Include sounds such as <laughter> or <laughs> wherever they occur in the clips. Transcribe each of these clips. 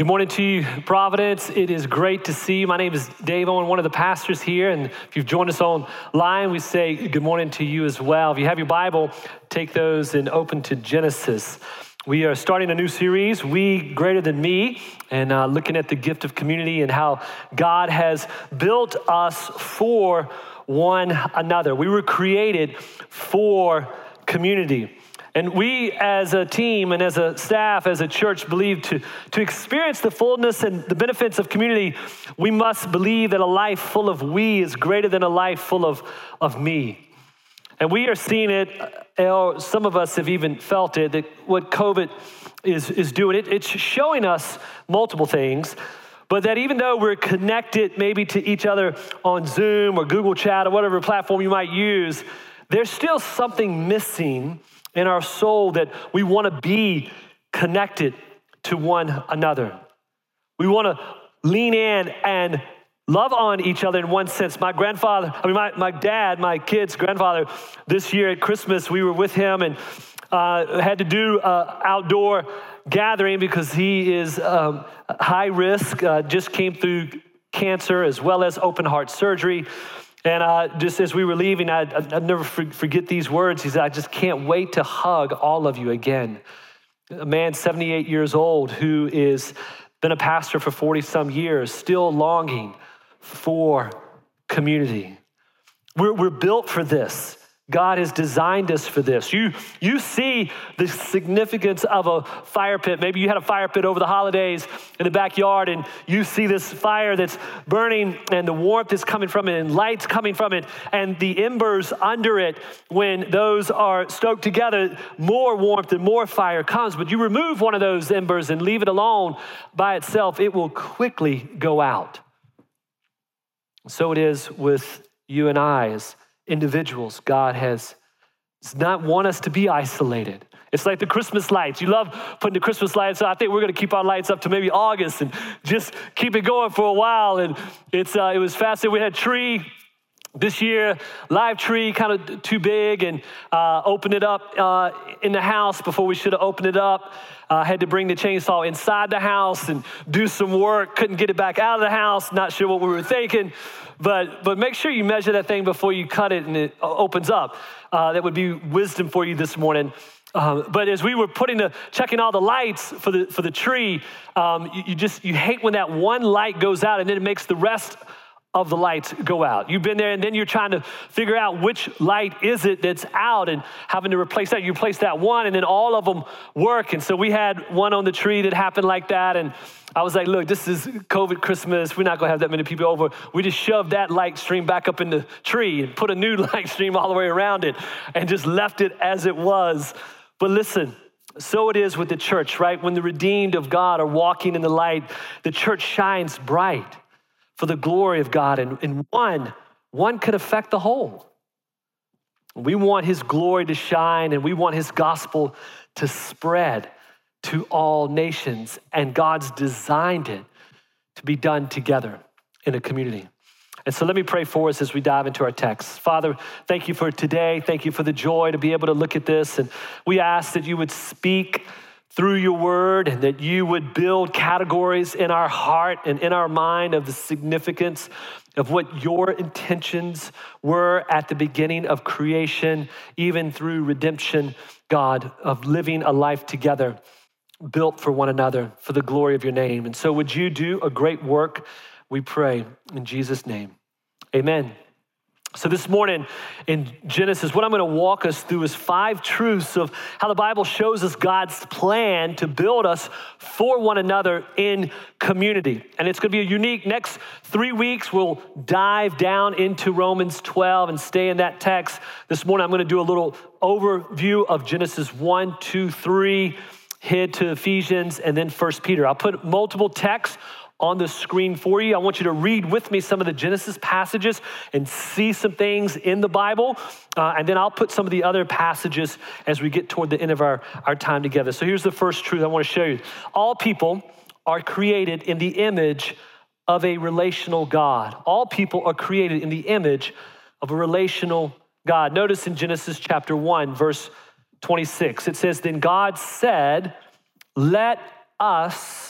Good morning to you, Providence. It is great to see you. My name is Dave Owen, one of the pastors here. And if you've joined us online, we say good morning to you as well. If you have your Bible, take those and open to Genesis. We are starting a new series, We Greater Than Me, and uh, looking at the gift of community and how God has built us for one another. We were created for community. And we as a team and as a staff, as a church, believe to, to experience the fullness and the benefits of community, we must believe that a life full of we is greater than a life full of, of me. And we are seeing it, uh, or some of us have even felt it, that what COVID is, is doing, it, it's showing us multiple things. But that even though we're connected maybe to each other on Zoom or Google Chat or whatever platform you might use, there's still something missing in our soul that we want to be connected to one another. We want to lean in and love on each other in one sense. My grandfather, I mean, my, my dad, my kid's grandfather, this year at Christmas, we were with him and uh, had to do uh, outdoor gathering because he is um, high risk, uh, just came through cancer as well as open heart surgery. And uh, just as we were leaving, I, would never forget these words. He said, I just can't wait to hug all of you again. A man 78 years old who is been a pastor for 40 some years, still longing for community. We're, we're built for this. God has designed us for this. You, you see the significance of a fire pit. Maybe you had a fire pit over the holidays in the backyard, and you see this fire that's burning, and the warmth is coming from it, and lights coming from it, and the embers under it. When those are stoked together, more warmth and more fire comes. But you remove one of those embers and leave it alone by itself, it will quickly go out. So it is with you and I as individuals, God has does not want us to be isolated. It's like the Christmas lights. You love putting the Christmas lights up. I think we're going to keep our lights up to maybe August and just keep it going for a while. And it's uh, it was fascinating. We had tree this year, live tree, kind of too big, and uh, opened it up uh, in the house before we should have opened it up. Uh, had to bring the chainsaw inside the house and do some work. Couldn't get it back out of the house. Not sure what we were thinking, but but make sure you measure that thing before you cut it and it opens up. Uh, that would be wisdom for you this morning. Um, but as we were putting the checking all the lights for the for the tree, um, you, you just you hate when that one light goes out and then it makes the rest of the lights go out. You've been there and then you're trying to figure out which light is it that's out and having to replace that. You replace that one and then all of them work. And so we had one on the tree that happened like that. And I was like, look, this is COVID Christmas. We're not going to have that many people over. We just shoved that light stream back up in the tree and put a new <laughs> light stream all the way around it and just left it as it was. But listen, so it is with the church, right? When the redeemed of God are walking in the light, the church shines bright for the glory of God. And, and one, one could affect the whole. We want his glory to shine and we want his gospel to spread to all nations. And God's designed it to be done together in a community. And so let me pray for us as we dive into our text. Father, thank you for today. Thank you for the joy to be able to look at this. And we ask that you would speak through your word and that you would build categories in our heart and in our mind of the significance of what your intentions were at the beginning of creation, even through redemption, God, of living a life together, built for one another, for the glory of your name. And so, would you do a great work? We pray in Jesus' name. Amen. So, this morning in Genesis, what I'm going to walk us through is five truths of how the Bible shows us God's plan to build us for one another in community. And it's going to be a unique next three weeks. We'll dive down into Romans 12 and stay in that text. This morning, I'm going to do a little overview of Genesis 1, 2, 3, head to Ephesians, and then 1 Peter. I'll put multiple texts on the screen for you. I want you to read with me some of the Genesis passages and see some things in the Bible. Uh, and then I'll put some of the other passages as we get toward the end of our, our time together. So here's the first truth I want to show you all people are created in the image of a relational God. All people are created in the image of a relational God. Notice in Genesis chapter 1, verse 26, it says, Then God said, Let us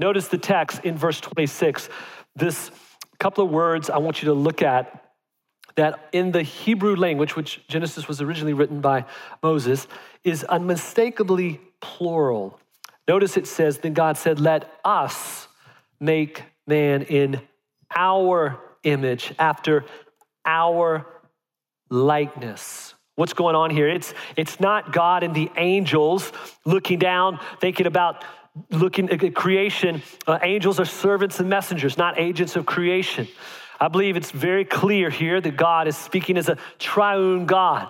Notice the text in verse 26. This couple of words I want you to look at that in the Hebrew language, which Genesis was originally written by Moses, is unmistakably plural. Notice it says, Then God said, Let us make man in our image, after our likeness. What's going on here? It's, it's not God and the angels looking down, thinking about looking at creation. Uh, angels are servants and messengers, not agents of creation. I believe it's very clear here that God is speaking as a triune God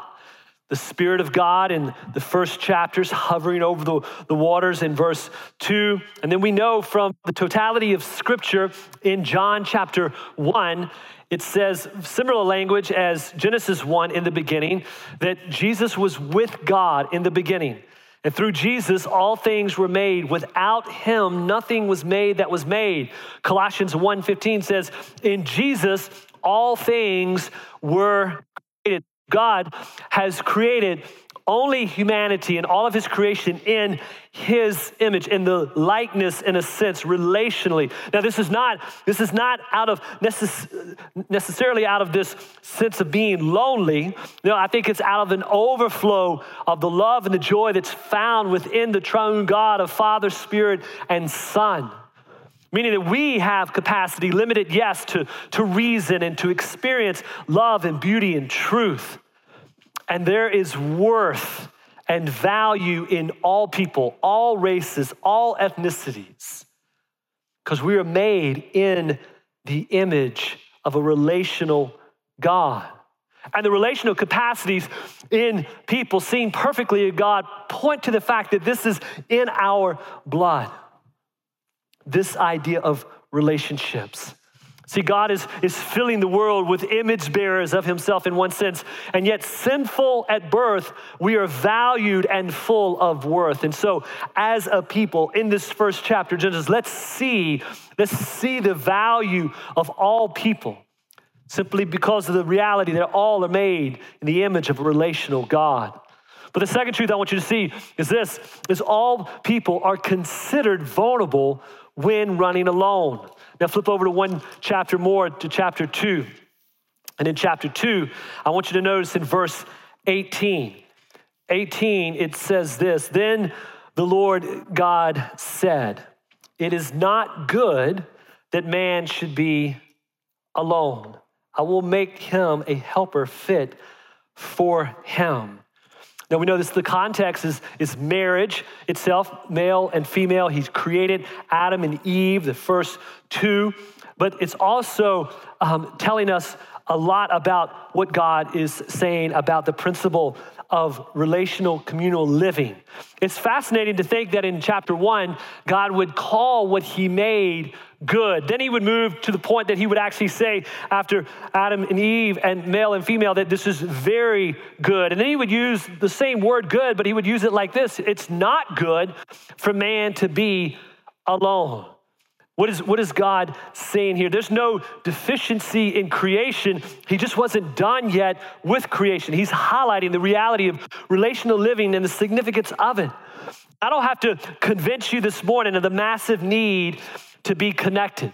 the Spirit of God in the first chapters, hovering over the, the waters in verse 2. And then we know from the totality of Scripture in John chapter 1, it says similar language as Genesis 1 in the beginning, that Jesus was with God in the beginning. And through Jesus, all things were made. Without him, nothing was made that was made. Colossians 1.15 says, in Jesus, all things were created God has created only humanity and all of his creation in his image in the likeness in a sense relationally. Now this is not this is not out of necess- necessarily out of this sense of being lonely. No i think it's out of an overflow of the love and the joy that's found within the triune god of father spirit and son. Meaning that we have capacity limited yes to, to reason and to experience love and beauty and truth and there is worth and value in all people, all races, all ethnicities, because we are made in the image of a relational God. And the relational capacities in people seen perfectly in God point to the fact that this is in our blood. This idea of relationships. See, God is, is filling the world with image bearers of himself in one sense, and yet sinful at birth, we are valued and full of worth. And so, as a people in this first chapter, Genesis, let's see, let's see the value of all people simply because of the reality that all are made in the image of a relational God. But the second truth I want you to see is this is all people are considered vulnerable when running alone. Now flip over to one chapter more to chapter 2. And in chapter 2, I want you to notice in verse 18. 18, it says this Then the Lord God said, It is not good that man should be alone. I will make him a helper fit for him. Now we know this, the context is, is marriage itself, male and female. He's created Adam and Eve, the first two, but it's also um, telling us a lot about what God is saying about the principle of relational communal living. It's fascinating to think that in chapter one, God would call what he made good. Then he would move to the point that he would actually say, after Adam and Eve and male and female, that this is very good. And then he would use the same word good, but he would use it like this it's not good for man to be alone. What is, what is God saying here? There's no deficiency in creation. He just wasn't done yet with creation. He's highlighting the reality of relational living and the significance of it. I don't have to convince you this morning of the massive need to be connected.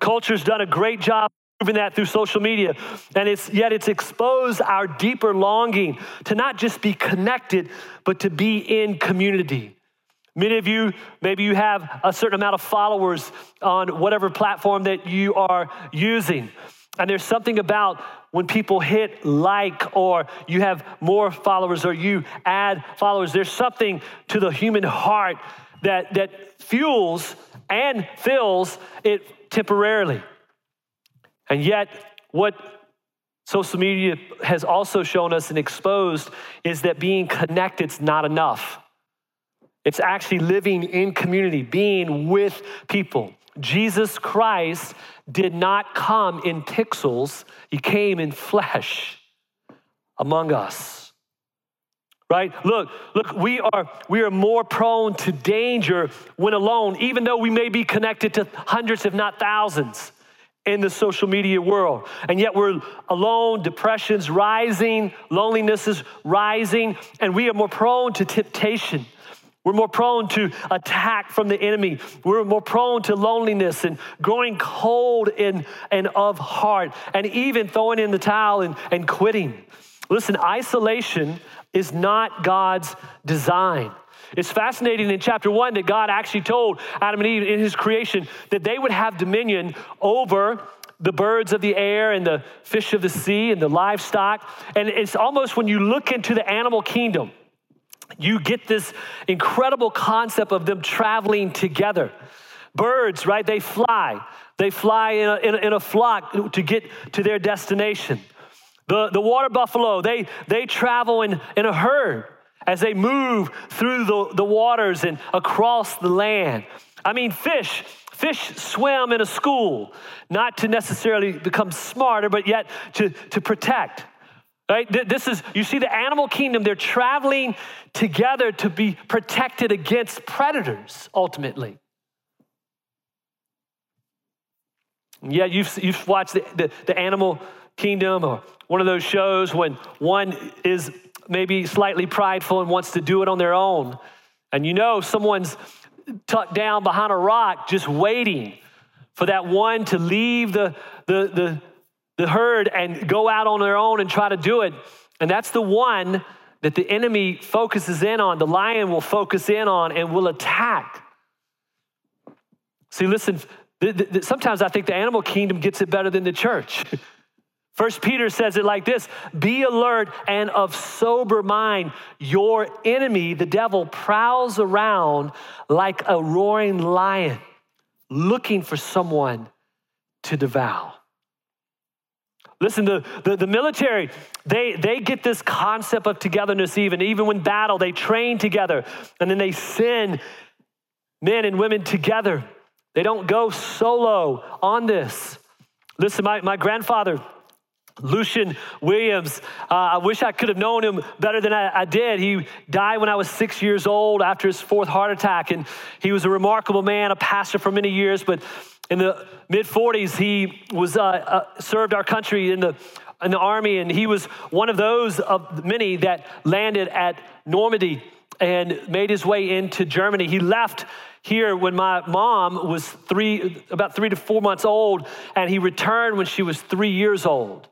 Culture's done a great job proving that through social media, and it's yet it's exposed our deeper longing to not just be connected, but to be in community. Many of you, maybe you have a certain amount of followers on whatever platform that you are using. And there's something about when people hit like or you have more followers or you add followers, there's something to the human heart that, that fuels and fills it temporarily. And yet, what social media has also shown us and exposed is that being connected is not enough. It's actually living in community, being with people. Jesus Christ did not come in pixels, he came in flesh among us. Right? Look, look, we are we are more prone to danger when alone, even though we may be connected to hundreds, if not thousands, in the social media world. And yet we're alone, depression's rising, loneliness is rising, and we are more prone to temptation we're more prone to attack from the enemy. We're more prone to loneliness and growing cold and, and of heart, and even throwing in the towel and, and quitting. Listen, isolation is not God's design. It's fascinating in chapter one that God actually told Adam and Eve in his creation that they would have dominion over the birds of the air and the fish of the sea and the livestock. And it's almost when you look into the animal kingdom, you get this incredible concept of them traveling together. Birds, right? They fly. They fly in a, in a, in a flock to get to their destination. The, the water buffalo, they, they travel in, in a herd as they move through the, the waters and across the land. I mean, fish, fish swim in a school, not to necessarily become smarter, but yet to, to protect. Right? This is, you see, the animal kingdom, they're traveling together to be protected against predators, ultimately. Yeah, you've, you've watched the, the, the animal kingdom or one of those shows when one is maybe slightly prideful and wants to do it on their own. And you know someone's tucked down behind a rock just waiting for that one to leave the, the, the, the herd and go out on their own and try to do it. And that's the one that the enemy focuses in on, the lion will focus in on and will attack. See, listen, th- th- sometimes I think the animal kingdom gets it better than the church. <laughs> First Peter says it like this Be alert and of sober mind. Your enemy, the devil, prowls around like a roaring lion, looking for someone to devour. Listen, the, the, the, military, they, they get this concept of togetherness even. Even when battle, they train together and then they send men and women together. They don't go solo on this. Listen, my, my grandfather, Lucian Williams, uh, I wish I could have known him better than I, I, did. He died when I was six years old after his fourth heart attack, and he was a remarkable man, a pastor for many years, but in the mid 40s, he was uh, uh, served our country in the in the army, and he was one of those of many that landed at Normandy and made his way into Germany. He left here when my mom was three, about three to four months old, and he returned when she was three years old.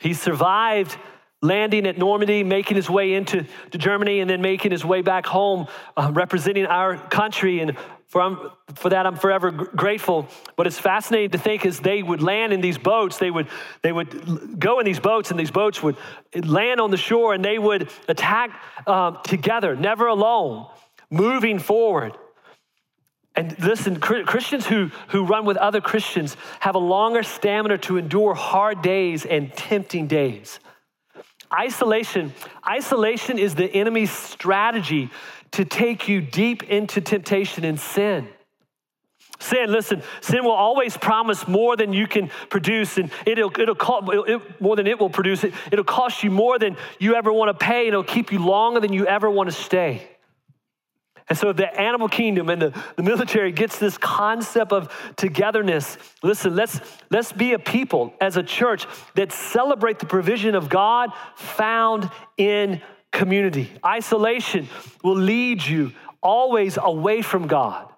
He survived landing at Normandy, making his way into Germany, and then making his way back home, uh, representing our country and for, for that, I'm forever grateful. But it's fascinating to think as they would land in these boats, they would, they would go in these boats, and these boats would land on the shore, and they would attack um, together, never alone, moving forward. And listen, Christians who, who run with other Christians have a longer stamina to endure hard days and tempting days. Isolation, isolation is the enemy's strategy to take you deep into temptation and sin. Sin, listen, sin will always promise more than you can produce, and it'll, it'll cost, it, more than it will produce. It, it'll cost you more than you ever want to pay, and it'll keep you longer than you ever want to stay. And so the animal kingdom and the, the military gets this concept of togetherness. Listen, let's, let's be a people as a church that celebrate the provision of God found in community. Isolation will lead you always away from God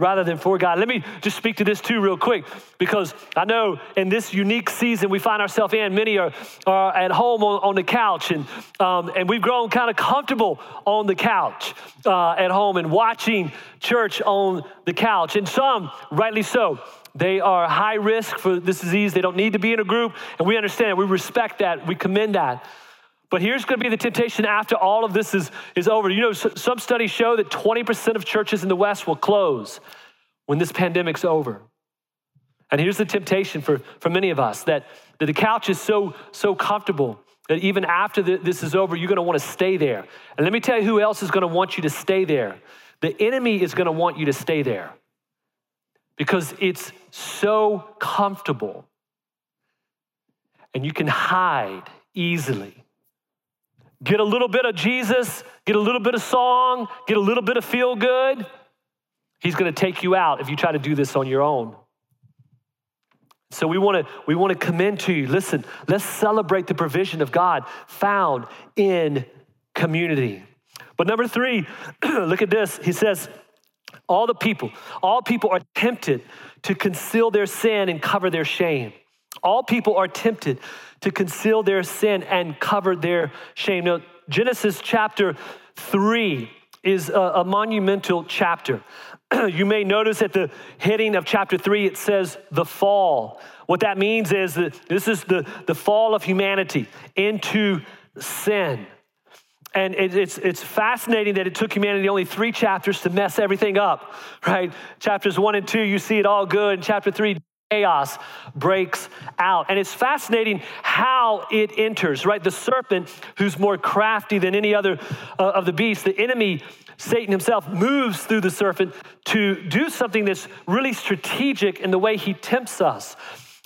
rather than for God. Let me just speak to this too, real quick, because I know in this unique season we find ourselves in, many are, are at home on, on the couch, and, um, and we've grown kind of comfortable on the couch uh, at home and watching church on the couch. And some, rightly so, they are high risk for this disease. They don't need to be in a group, and we understand, we respect that, we commend that. But here's going to be the temptation after all of this is, is over. You know, some studies show that 20% of churches in the West will close when this pandemic's over. And here's the temptation for, for many of us that, that the couch is so, so comfortable that even after the, this is over, you're going to want to stay there. And let me tell you who else is going to want you to stay there. The enemy is going to want you to stay there because it's so comfortable and you can hide easily. Get a little bit of Jesus, get a little bit of song, get a little bit of feel good. He's going to take you out if you try to do this on your own. So we want to we want to commend to you. Listen, let's celebrate the provision of God found in community. But number 3, <clears throat> look at this. He says all the people, all people are tempted to conceal their sin and cover their shame. All people are tempted to conceal their sin and cover their shame. Now, Genesis chapter 3 is a, a monumental chapter. <clears throat> you may notice at the heading of chapter 3, it says the fall. What that means is that this is the, the fall of humanity into sin. And it, it's, it's fascinating that it took humanity only three chapters to mess everything up, right? Chapters one and two, you see it all good. In chapter three, chaos breaks out. And it's fascinating how it enters, right? The serpent, who's more crafty than any other uh, of the beasts, the enemy, Satan himself, moves through the serpent to do something that's really strategic in the way he tempts us.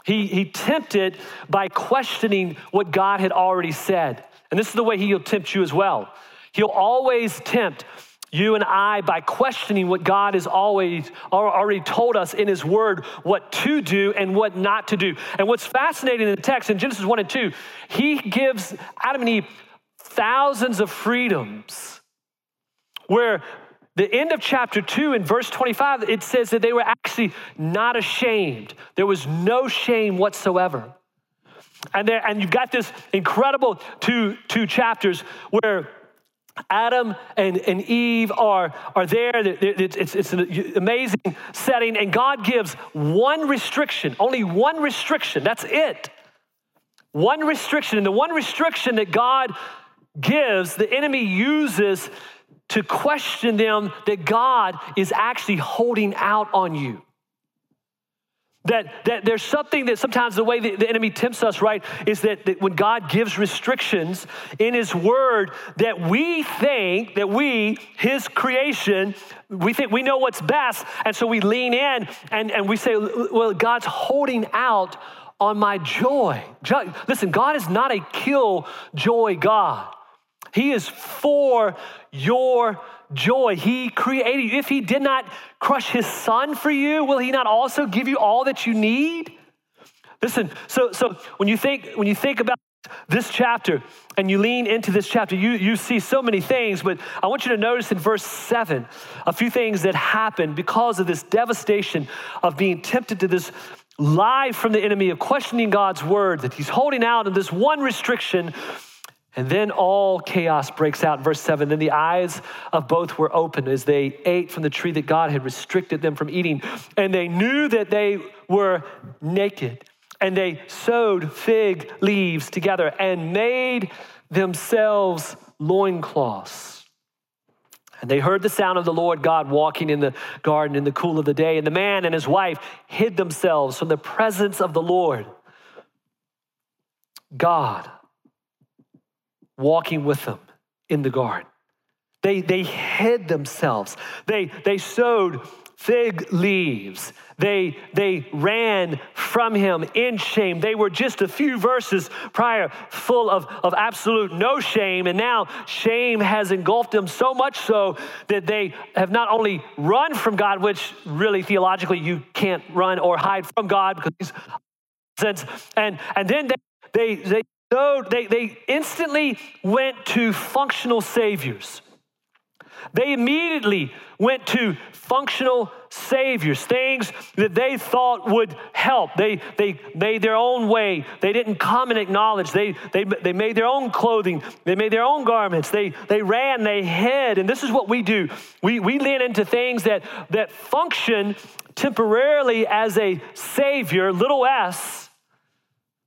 He, he tempted by questioning what God had already said. And this is the way he'll tempt you as well. He'll always tempt you and I by questioning what God has always already told us in His Word what to do and what not to do. And what's fascinating in the text in Genesis 1 and 2, He gives Adam and Eve thousands of freedoms where the end of chapter 2 in verse 25 it says that they were actually not ashamed there was no shame whatsoever and, there, and you've got this incredible two, two chapters where Adam and, and Eve are, are there. It's, it's an amazing setting. And God gives one restriction, only one restriction. That's it. One restriction. And the one restriction that God gives, the enemy uses to question them that God is actually holding out on you. That, that there's something that sometimes the way the, the enemy tempts us, right, is that, that when God gives restrictions in His Word, that we think that we, His creation, we think we know what's best. And so we lean in and, and we say, well, God's holding out on my joy. Listen, God is not a kill joy God. He is for your joy. He created you. If He did not crush His Son for you, will He not also give you all that you need? Listen, so, so when, you think, when you think about this chapter and you lean into this chapter, you, you see so many things, but I want you to notice in verse 7 a few things that happen because of this devastation of being tempted to this lie from the enemy, of questioning God's word, that he's holding out, and this one restriction and then all chaos breaks out. Verse 7 Then the eyes of both were opened as they ate from the tree that God had restricted them from eating. And they knew that they were naked. And they sewed fig leaves together and made themselves loincloths. And they heard the sound of the Lord God walking in the garden in the cool of the day. And the man and his wife hid themselves from the presence of the Lord. God walking with them in the garden. They, they hid themselves. They, they sowed fig leaves. They, they ran from him in shame. They were just a few verses prior full of, of absolute no shame. And now shame has engulfed them so much so that they have not only run from God, which really theologically you can't run or hide from God because he's sense, and, and then they, they, they so they, they instantly went to functional saviors. They immediately went to functional saviors, things that they thought would help. They, they made their own way. They didn't come and acknowledge. They, they, they made their own clothing. They made their own garments. They, they ran, they hid. And this is what we do. We, we lean into things that, that function temporarily as a savior, little s,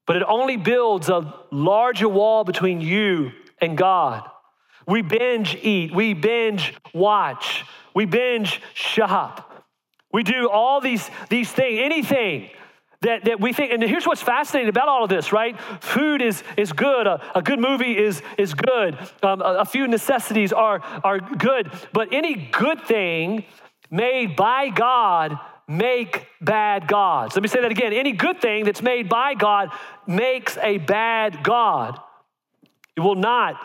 but it only builds a larger wall between you and God. We binge eat, we binge watch, we binge shop. We do all these, these things, anything that, that we think, and here's what's fascinating about all of this, right? Food is, is good, a, a good movie is, is good, um, a, a few necessities are, are good, but any good thing made by God make bad gods. Let me say that again. Any good thing that's made by God makes a bad God. It will not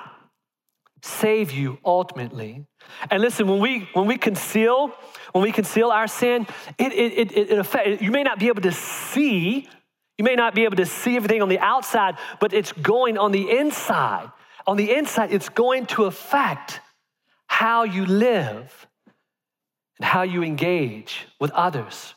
save you ultimately. And listen, when we when we conceal, when we conceal our sin, it it it, it, affect, you may not be able to see, you may not be able to see everything on the outside, but it's going on the inside. On the inside, it's going to affect how you live how you engage with others.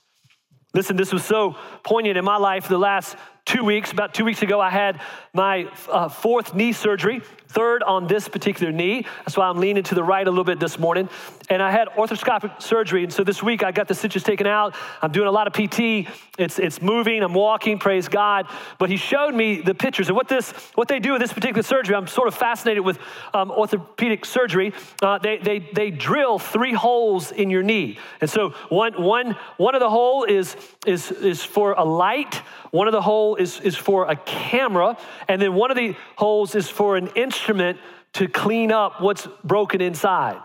Listen, this was so poignant in my life the last two weeks. About two weeks ago, I had my uh, fourth knee surgery third on this particular knee. That's why I'm leaning to the right a little bit this morning. And I had orthoscopic surgery. And so this week I got the stitches taken out. I'm doing a lot of PT. It's, it's moving. I'm walking. Praise God. But he showed me the pictures. And what, this, what they do with this particular surgery, I'm sort of fascinated with um, orthopedic surgery. Uh, they, they, they drill three holes in your knee. And so one, one, one of the hole is, is, is for a light. One of the holes is, is for a camera. And then one of the holes is for an instrument to clean up what's broken inside.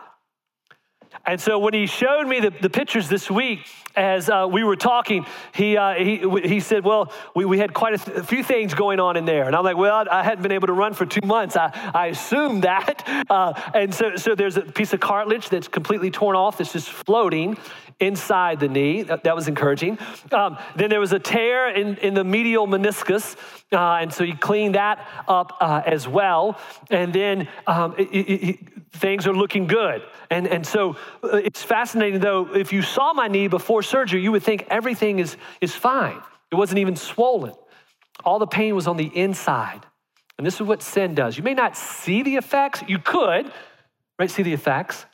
And so when he showed me the, the pictures this week, as uh, we were talking, he, uh, he, he said, Well, we, we had quite a, th- a, few things going on in there. And I'm like, Well, I hadn't been able to run for two months. I, I assumed that. <laughs> Uh, and so, so there's a piece of cartilage that's completely torn off that's just floating inside the knee. That, that was encouraging. Um, then there was a tear in, in the medial meniscus. Uh, and so he cleaned that up uh, as well. And then um, it, it, it, things are looking good. And, and so uh, it's fascinating, though, if you saw my knee before surgery, you would think everything is, is fine. It wasn't even swollen. All the pain was on the inside. And this is what sin does. You may not see the effects, you could, right? See the effects.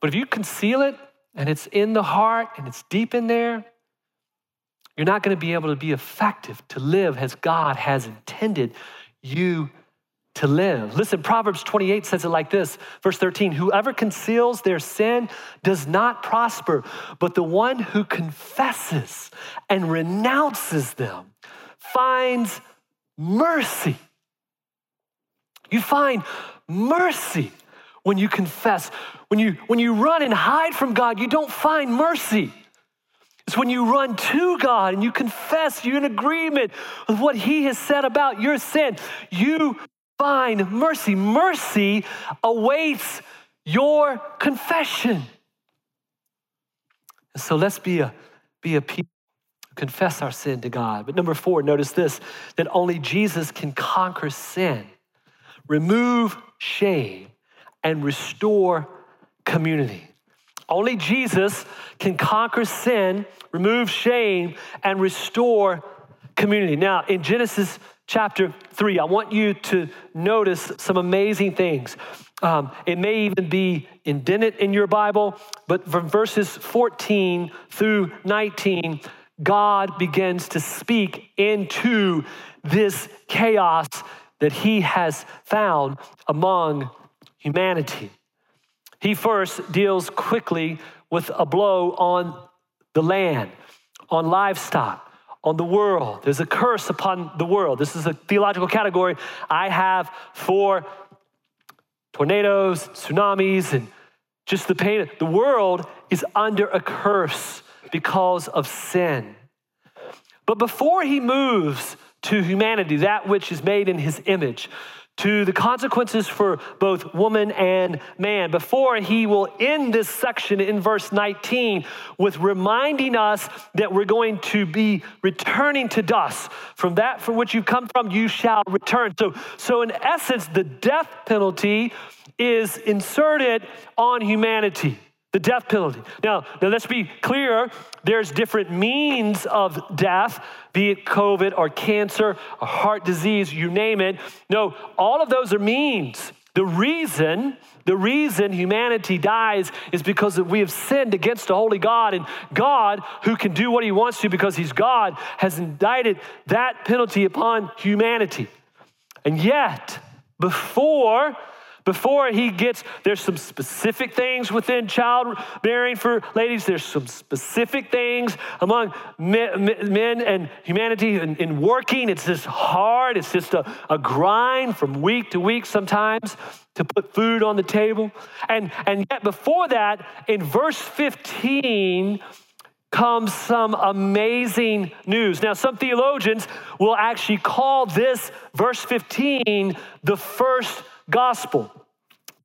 But if you conceal it and it's in the heart and it's deep in there, you're not going to be able to be effective to live as God has intended you to live. Listen, Proverbs 28 says it like this, verse 13 Whoever conceals their sin does not prosper, but the one who confesses and renounces them finds mercy. You find mercy when you confess. When you, when you run and hide from God, you don't find mercy. It's when you run to God and you confess, you're in agreement with what He has said about your sin. You find mercy. Mercy awaits your confession. So let's be a, be a people who confess our sin to God. But number four, notice this that only Jesus can conquer sin, remove shame, and restore community. Only Jesus can conquer sin, remove shame, and restore community. Now, in Genesis chapter 3, I want you to notice some amazing things. Um, it may even be indented in your Bible, but from verses 14 through 19, God begins to speak into this chaos that he has found among humanity. He first deals quickly with a blow on the land, on livestock on the world. There's a curse upon the world. This is a theological category I have for tornadoes, tsunamis, and just the pain. The world is under a curse because of sin. But before he moves to humanity, that which is made in his image, to the consequences for both woman and man before he will end this section in verse 19 with reminding us that we're going to be returning to dust. From that from which you come from, you shall return. So, so in essence, the death penalty is inserted on humanity the death penalty. Now, now let's be clear there's different means of death, be it COVID or cancer or heart disease, you name it. No, all of those are means. The reason, the reason humanity dies is because we have sinned against the holy God, and God, who can do what he wants to because he's God, has indicted that penalty upon humanity. And yet, before before he gets, there's some specific things within childbearing for ladies. There's some specific things among men and humanity in, in working. It's just hard. It's just a, a grind from week to week sometimes to put food on the table. And, and yet before that, in verse 15, comes some amazing news. Now, some theologians will actually call this verse 15 the first gospel.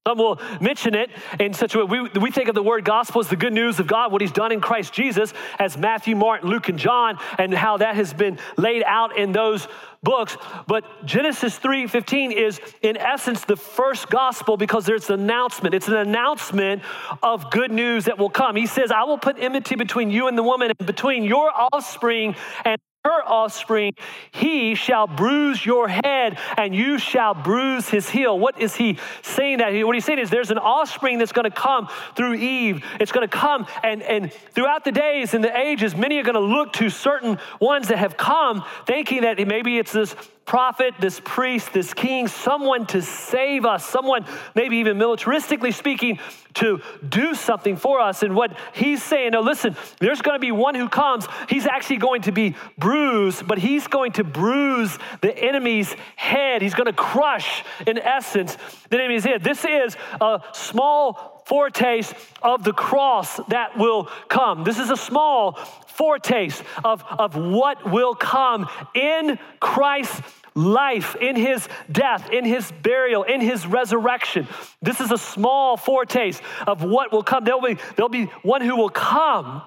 Some will mention it in such a way. We, we think of the word gospel as the good news of God, what he's done in Christ Jesus, as Matthew, Mark, Luke, and John, and how that has been laid out in those books. But Genesis 3:15 is in essence the first gospel because there's an announcement. It's an announcement of good news that will come. He says, I will put enmity between you and the woman, and between your offspring and her offspring, he shall bruise your head and you shall bruise his heel. What is he saying that? What he's saying is there's an offspring that's going to come through Eve. It's going to come and, and throughout the days and the ages, many are going to look to certain ones that have come thinking that maybe it's this prophet, this priest, this king, someone to save us, someone, maybe even militaristically speaking, to do something for us. And what he's saying, no, listen, there's going to be one who comes. He's actually going to be bruised, but he's going to bruise the enemy's head. He's going to crush, in essence, the enemy's head. This is a small foretaste of the cross that will come. This is a small foretaste of, of what will come in Christ's life, in his death, in his burial, in his resurrection. This is a small foretaste of what will come. There'll be, there'll be one who will come,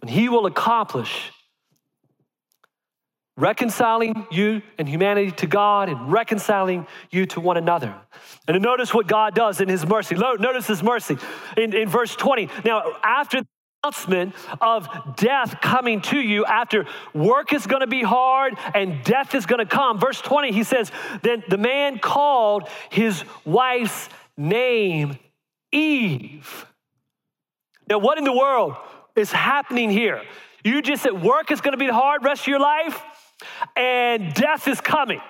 and he will accomplish reconciling you and humanity to God and reconciling you to one another. And notice what God does in his mercy. Notice his mercy in, in verse 20. Now, after announcement of death coming to you after work is going to be hard and death is going to come. Verse 20, he says, Then the man called his wife's name Eve. Now, what in the world is happening here? You just said work is going to be hard rest of your life and death is coming.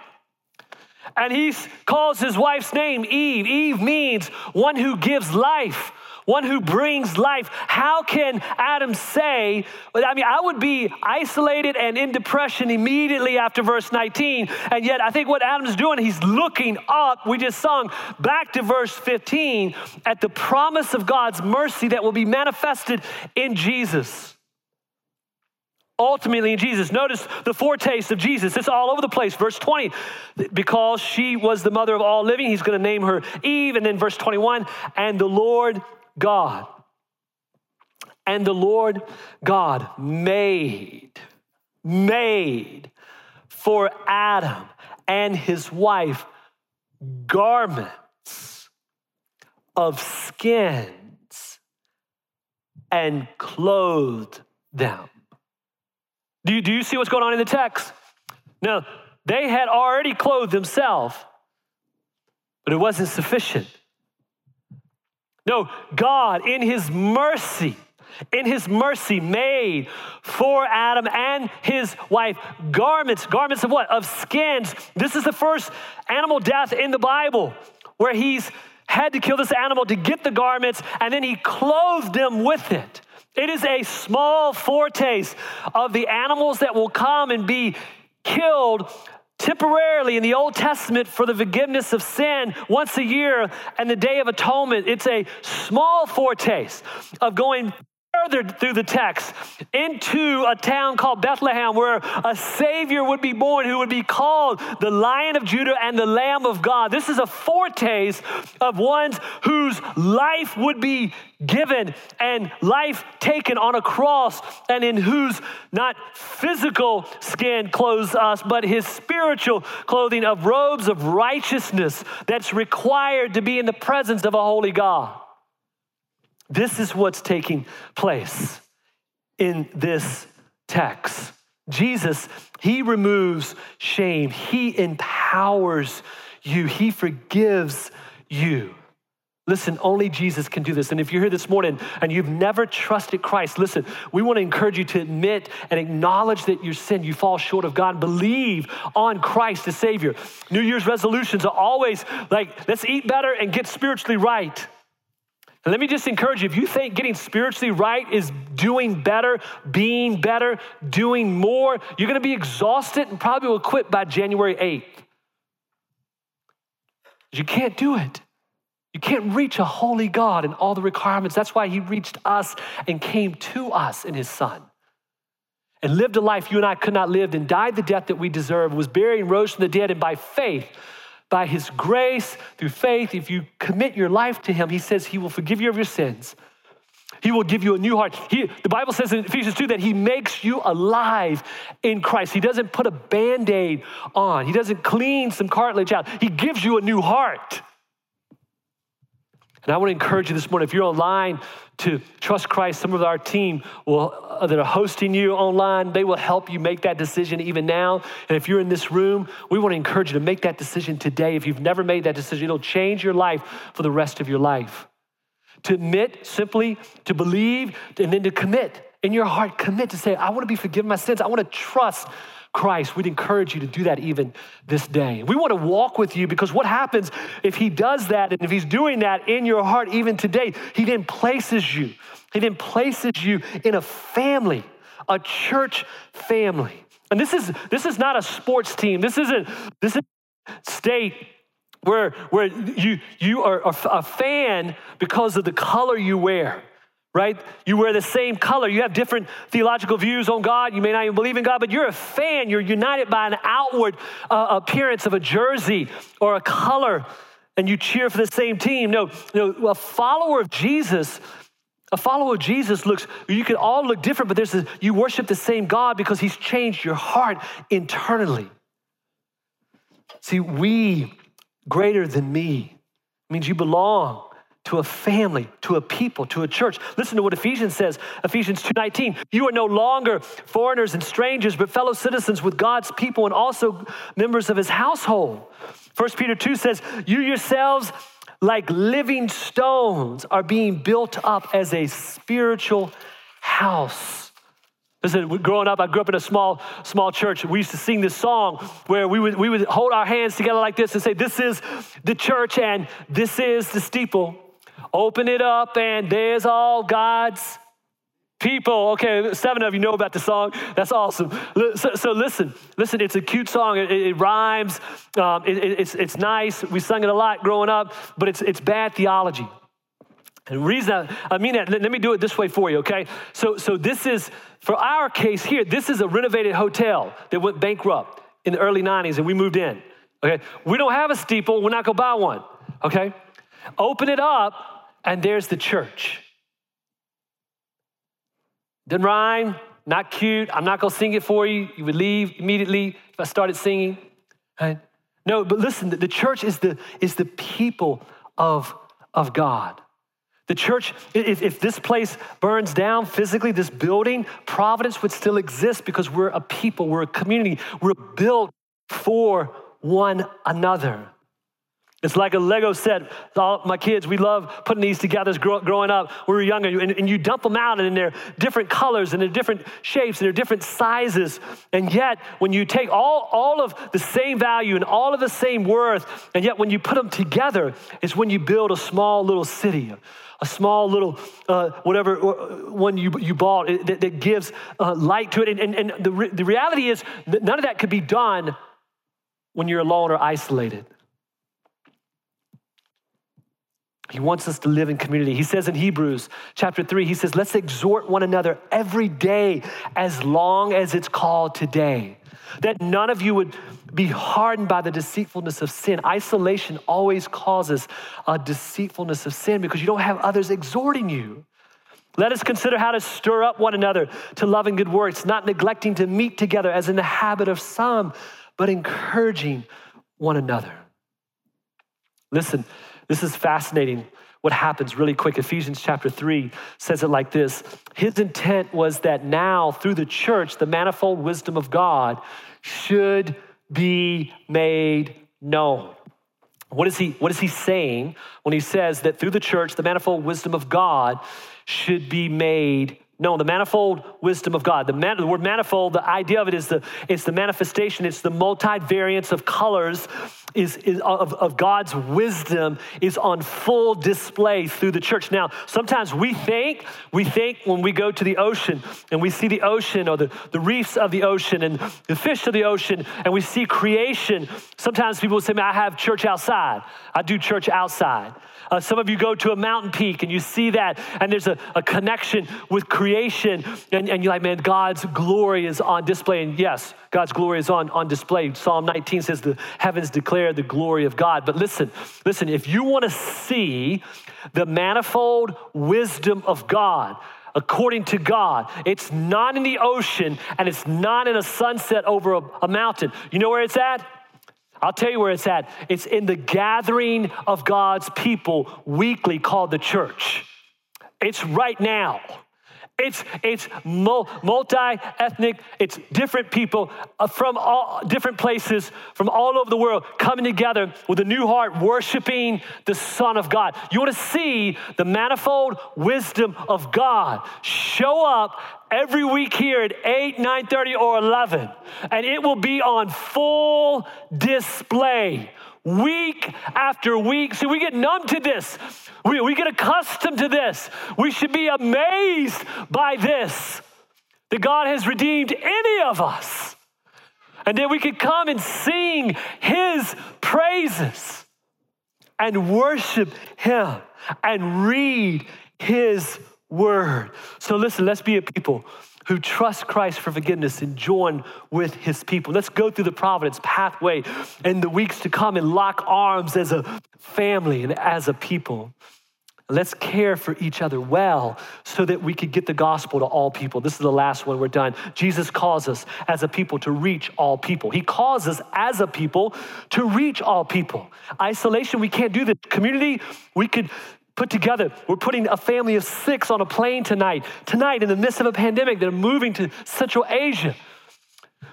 And he calls his wife's name Eve. Eve means one who gives life one who brings life. How can Adam say, I mean, I would be isolated and in depression immediately after verse 19. And yet, I think what Adam's doing, he's looking up, we just sung back to verse 15 at the promise of God's mercy that will be manifested in Jesus ultimately in Jesus. Notice the foretaste of Jesus. It's all over the place. Verse 20, because she was the mother of all living, he's going to name her Eve. And then verse 21, and the Lord God. And the Lord God made, made for Adam and his wife garments of skins and clothed them. Do you, do you see what's going on in the text? Now, they had already clothed themselves, but it wasn't sufficient. No, God, in His mercy, in His mercy, made for Adam and his wife garments. Garments of what? Of skins. This is the first animal death in the Bible where He's had to kill this animal to get the garments, and then He clothed them with it. It is a small foretaste of the animals that will come and be killed temporarily in the Old Testament for the forgiveness of sin once a year and the Day of Atonement. It's a small foretaste of going further through the text into a town called Bethlehem where a Savior would be born who would be called the Lion of Judah and the Lamb of God. This is a foretaste of ones whose life would be given and life taken on a cross, and in whose not physical skin clothes us, but his spiritual clothing of robes of righteousness that's required to be in the presence of a holy God. This is what's taking place in this text. Jesus, he removes shame, he empowers you, he forgives you. Listen, only Jesus can do this. And if you're here this morning and you've never trusted Christ, listen, we want to encourage you to admit and acknowledge that your sin, you fall short of God, believe on Christ the Savior. New Year's resolutions are always like, let's eat better and get spiritually right. And let me just encourage you if you think getting spiritually right is doing better, being better, doing more, you're going to be exhausted and probably will quit by January 8th. You can't do it. You can't reach a holy God and all the requirements. That's why he reached us and came to us in his son. And lived a life you and I could not live and died the death that we deserve, was buried and rose from the dead, and by faith, by his grace, through faith, if you commit your life to him, he says he will forgive you of your sins. He will give you a new heart. He, the Bible says in Ephesians 2 that He makes you alive in Christ. He doesn't put a band aid on, He doesn't clean some cartilage out. He gives you a new heart. And I want to encourage you this morning if you're online to trust Christ, some of our team will, uh, that are hosting you online, they will help you make that decision even now. And if you're in this room, we want to encourage you to make that decision today. If you've never made that decision, it'll change your life for the rest of your life. To admit, simply to believe, and then to commit. In your heart, commit to say, I want to be forgiven my sins. I want to trust Christ. We'd encourage you to do that even this day. We want to walk with you because what happens if He does that and if He's doing that in your heart even today, He then places you. He then places you in a family, a church family. And this is this is not a sports team. This isn't this is state where, where you, you are a fan because of the color you wear, right? You wear the same color. You have different theological views on God. You may not even believe in God, but you're a fan. You're united by an outward uh, appearance of a jersey or a color, and you cheer for the same team. No, no, a follower of Jesus. A follower of Jesus looks, you can all look different, but there's a, you worship the same God because he's changed your heart internally. See, we greater than me. Means you belong to a family, to a people, to a church. Listen to what Ephesians says, Ephesians 2:19. You are no longer foreigners and strangers, but fellow citizens with God's people and also members of his household. 1 Peter 2 says, "You yourselves like living stones are being built up as a spiritual house." Listen, growing up, I grew up in a small, small church. We used to sing this song where we would, we would hold our hands together like this and say, This is the church and this is the steeple. Open it up and there's all God's people. Okay, seven of you know about the song. That's awesome. So, so listen, listen, it's a cute song. It, it rhymes, um, it, it's, it's nice. We sung it a lot growing up, but it's, it's bad theology. And the reason I, I mean that, let, let me do it this way for you, okay? So, so this is, for our case here, this is a renovated hotel that went bankrupt in the early 90s and we moved in, okay? We don't have a steeple, we're not gonna buy one, okay? Open it up and there's the church. Didn't rhyme, not cute. I'm not gonna sing it for you. You would leave immediately if I started singing. Right? No, but listen, the church is the, is the people of, of God. The church, if, if this place burns down physically, this building, Providence would still exist because we're a people, we're a community, we're built for one another. It's like a Lego set. All my kids, we love putting these together growing up. We were younger, and, and you dump them out, and they're different colors, and they're different shapes, and they're different sizes. And yet, when you take all, all of the same value and all of the same worth, and yet when you put them together, is when you build a small little city, a small little uh, whatever uh, one you, you bought that, that gives uh, light to it. And, and, and the, re- the reality is that none of that could be done when you're alone or isolated. He wants us to live in community. He says in Hebrews chapter 3, he says, Let's exhort one another every day as long as it's called today. That none of you would be hardened by the deceitfulness of sin. Isolation always causes a deceitfulness of sin because you don't have others exhorting you. Let us consider how to stir up one another to love and good works, not neglecting to meet together as in the habit of some, but encouraging one another. Listen, this is fascinating what happens really quick. Ephesians chapter 3 says it like this His intent was that now, through the church, the manifold wisdom of God should be made known. What is, he, what is he saying when he says that through the church, the manifold wisdom of God should be made known? The manifold wisdom of God. The, man, the word manifold, the idea of it is the, it's the manifestation, it's the multivariance of colors is, is of, of, God's wisdom is on full display through the church. Now, sometimes we think, we think when we go to the ocean and we see the ocean or the, the reefs of the ocean and the fish of the ocean and we see creation, sometimes people will say, I have church outside. I do church outside. Uh, some of you go to a mountain peak and you see that, and there's a, a connection with creation, and, and you're like, man, God's glory is on display. And yes, God's glory is on, on display. Psalm 19 says, the heavens declare the glory of God. But listen, listen, if you want to see the manifold wisdom of God, according to God. It's not in the ocean and it's not in a sunset over a, a, mountain. You know where it's at? I'll tell you where it's at. It's in the gathering of God's people weekly called the church. It's right now. It's, it's multi ethnic, it's different people uh, from all different places from all over the world coming together with a new heart, worshiping the Son of God. You want to see the manifold wisdom of God show up every week here at 8, 9:30, or 11, and it will be on full display week after week. See, we get numb to this. We, we get accustomed to this. We should be amazed by this that God has redeemed any of us. And that we could come and sing His praises and worship Him and read His word. So listen, let's be a people who trust Christ for forgiveness and join with his people. Let's go through the providence pathway in the weeks to come and lock arms as a family and as a people. Let's care for each other well so that we could get the gospel to all people. This is the last one, we're done. Jesus calls us as a people to reach all people. He calls us as a people to reach all people. Isolation, we can't do this. Community, we could put together. We're putting a family of six on a plane tonight, tonight in the midst of a pandemic They're moving to Central Asia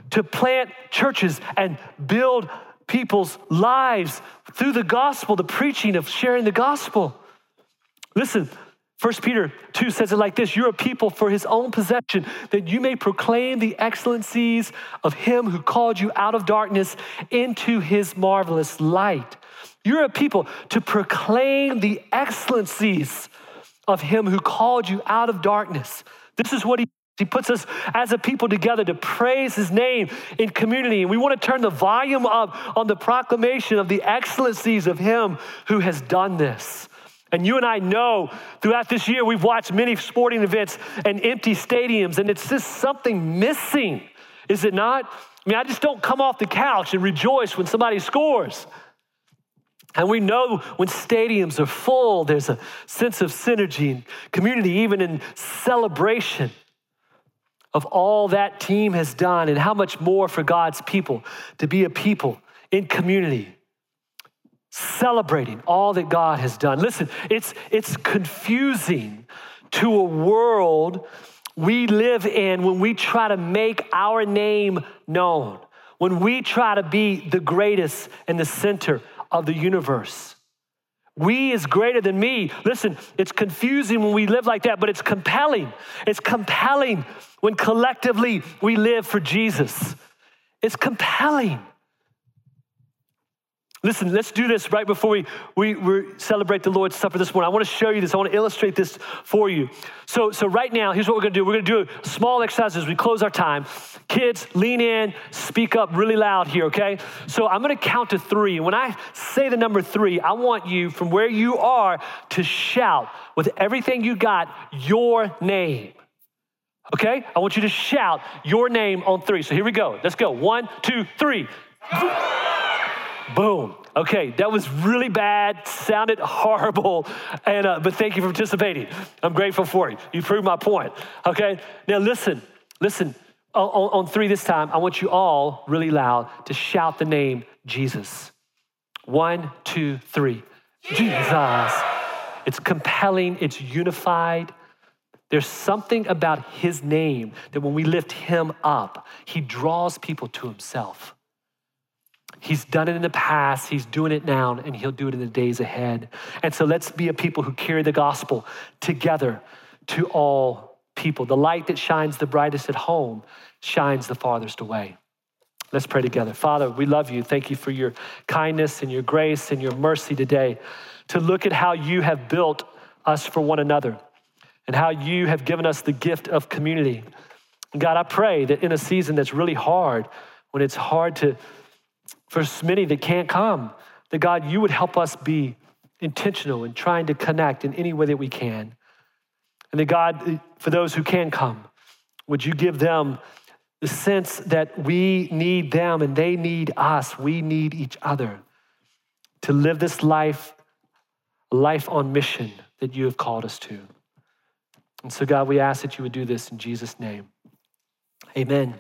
to plant churches and build people's lives through the gospel, the preaching of sharing the gospel. Listen, 1 Peter 2 says it like this You're a people for his own possession, that you may proclaim the excellencies of him who called you out of darkness into his marvelous light. You're a people to proclaim the excellencies of him who called you out of darkness. This is what he he puts us as a people together to praise his name in community. And we want to turn the volume up on the proclamation of the excellencies of him who has done this. And you and I know throughout this year, we've watched many sporting events and empty stadiums, and it's just something missing, is it not? I mean, I just don't come off the couch and rejoice when somebody scores. And we know when stadiums are full, there's a sense of synergy and community, even in celebration of all that team has done, and how much more for God's people to be a people in community, celebrating all that God has done. Listen, it's, it's confusing to a world we live in when we try to make our name known, when we try to be the greatest and the center of the universe. We is greater than me. Listen, it's confusing when we live like that, but it's compelling. It's compelling when collectively we live for Jesus. It's compelling. Listen, let's do this right before we, we, we, celebrate the Lord's Supper this morning. I want to show you this. I want to illustrate this for you. So, so right now, here's what we're going to do. We're going to do a small exercise as we close our time. Kids, lean in, speak up really loud here, okay? So I'm going to count to three. When I say the number three, I want you from where you are to shout with everything you got your name. Okay? I want you to shout your name on three. So here we go. Let's go. One, two, three. Boom. Okay, that was really bad, sounded horrible, and uh, but thank you for participating. I'm grateful for you. You proved my point. Okay, now listen, listen. On, on three this time, I want you all really loud to shout the name Jesus. One, two, three. Jesus. It's compelling. It's unified. There's something about His name that when we lift Him up, He draws people to Himself. He's done it in the past, He's doing it now, and He'll do it in the days ahead. And so let's be a people who carry the gospel together to all people. The light that shines the brightest at home shines the farthest away. Let's pray together. Father, we love you. Thank you for your kindness and your grace and your mercy today to look at how you have built us for one another and how you have given us the gift of community. God, I pray that in a season that's really hard, when it's hard to, for many that can't come, that God, you would help us be intentional in trying to connect in any way that we can. And that God, for those who can come, would you give them the sense that we need them and they need us. We need each other to live this life, a life on mission that you have called us to. And so, God, we ask that you would do this in Jesus' name. Amen.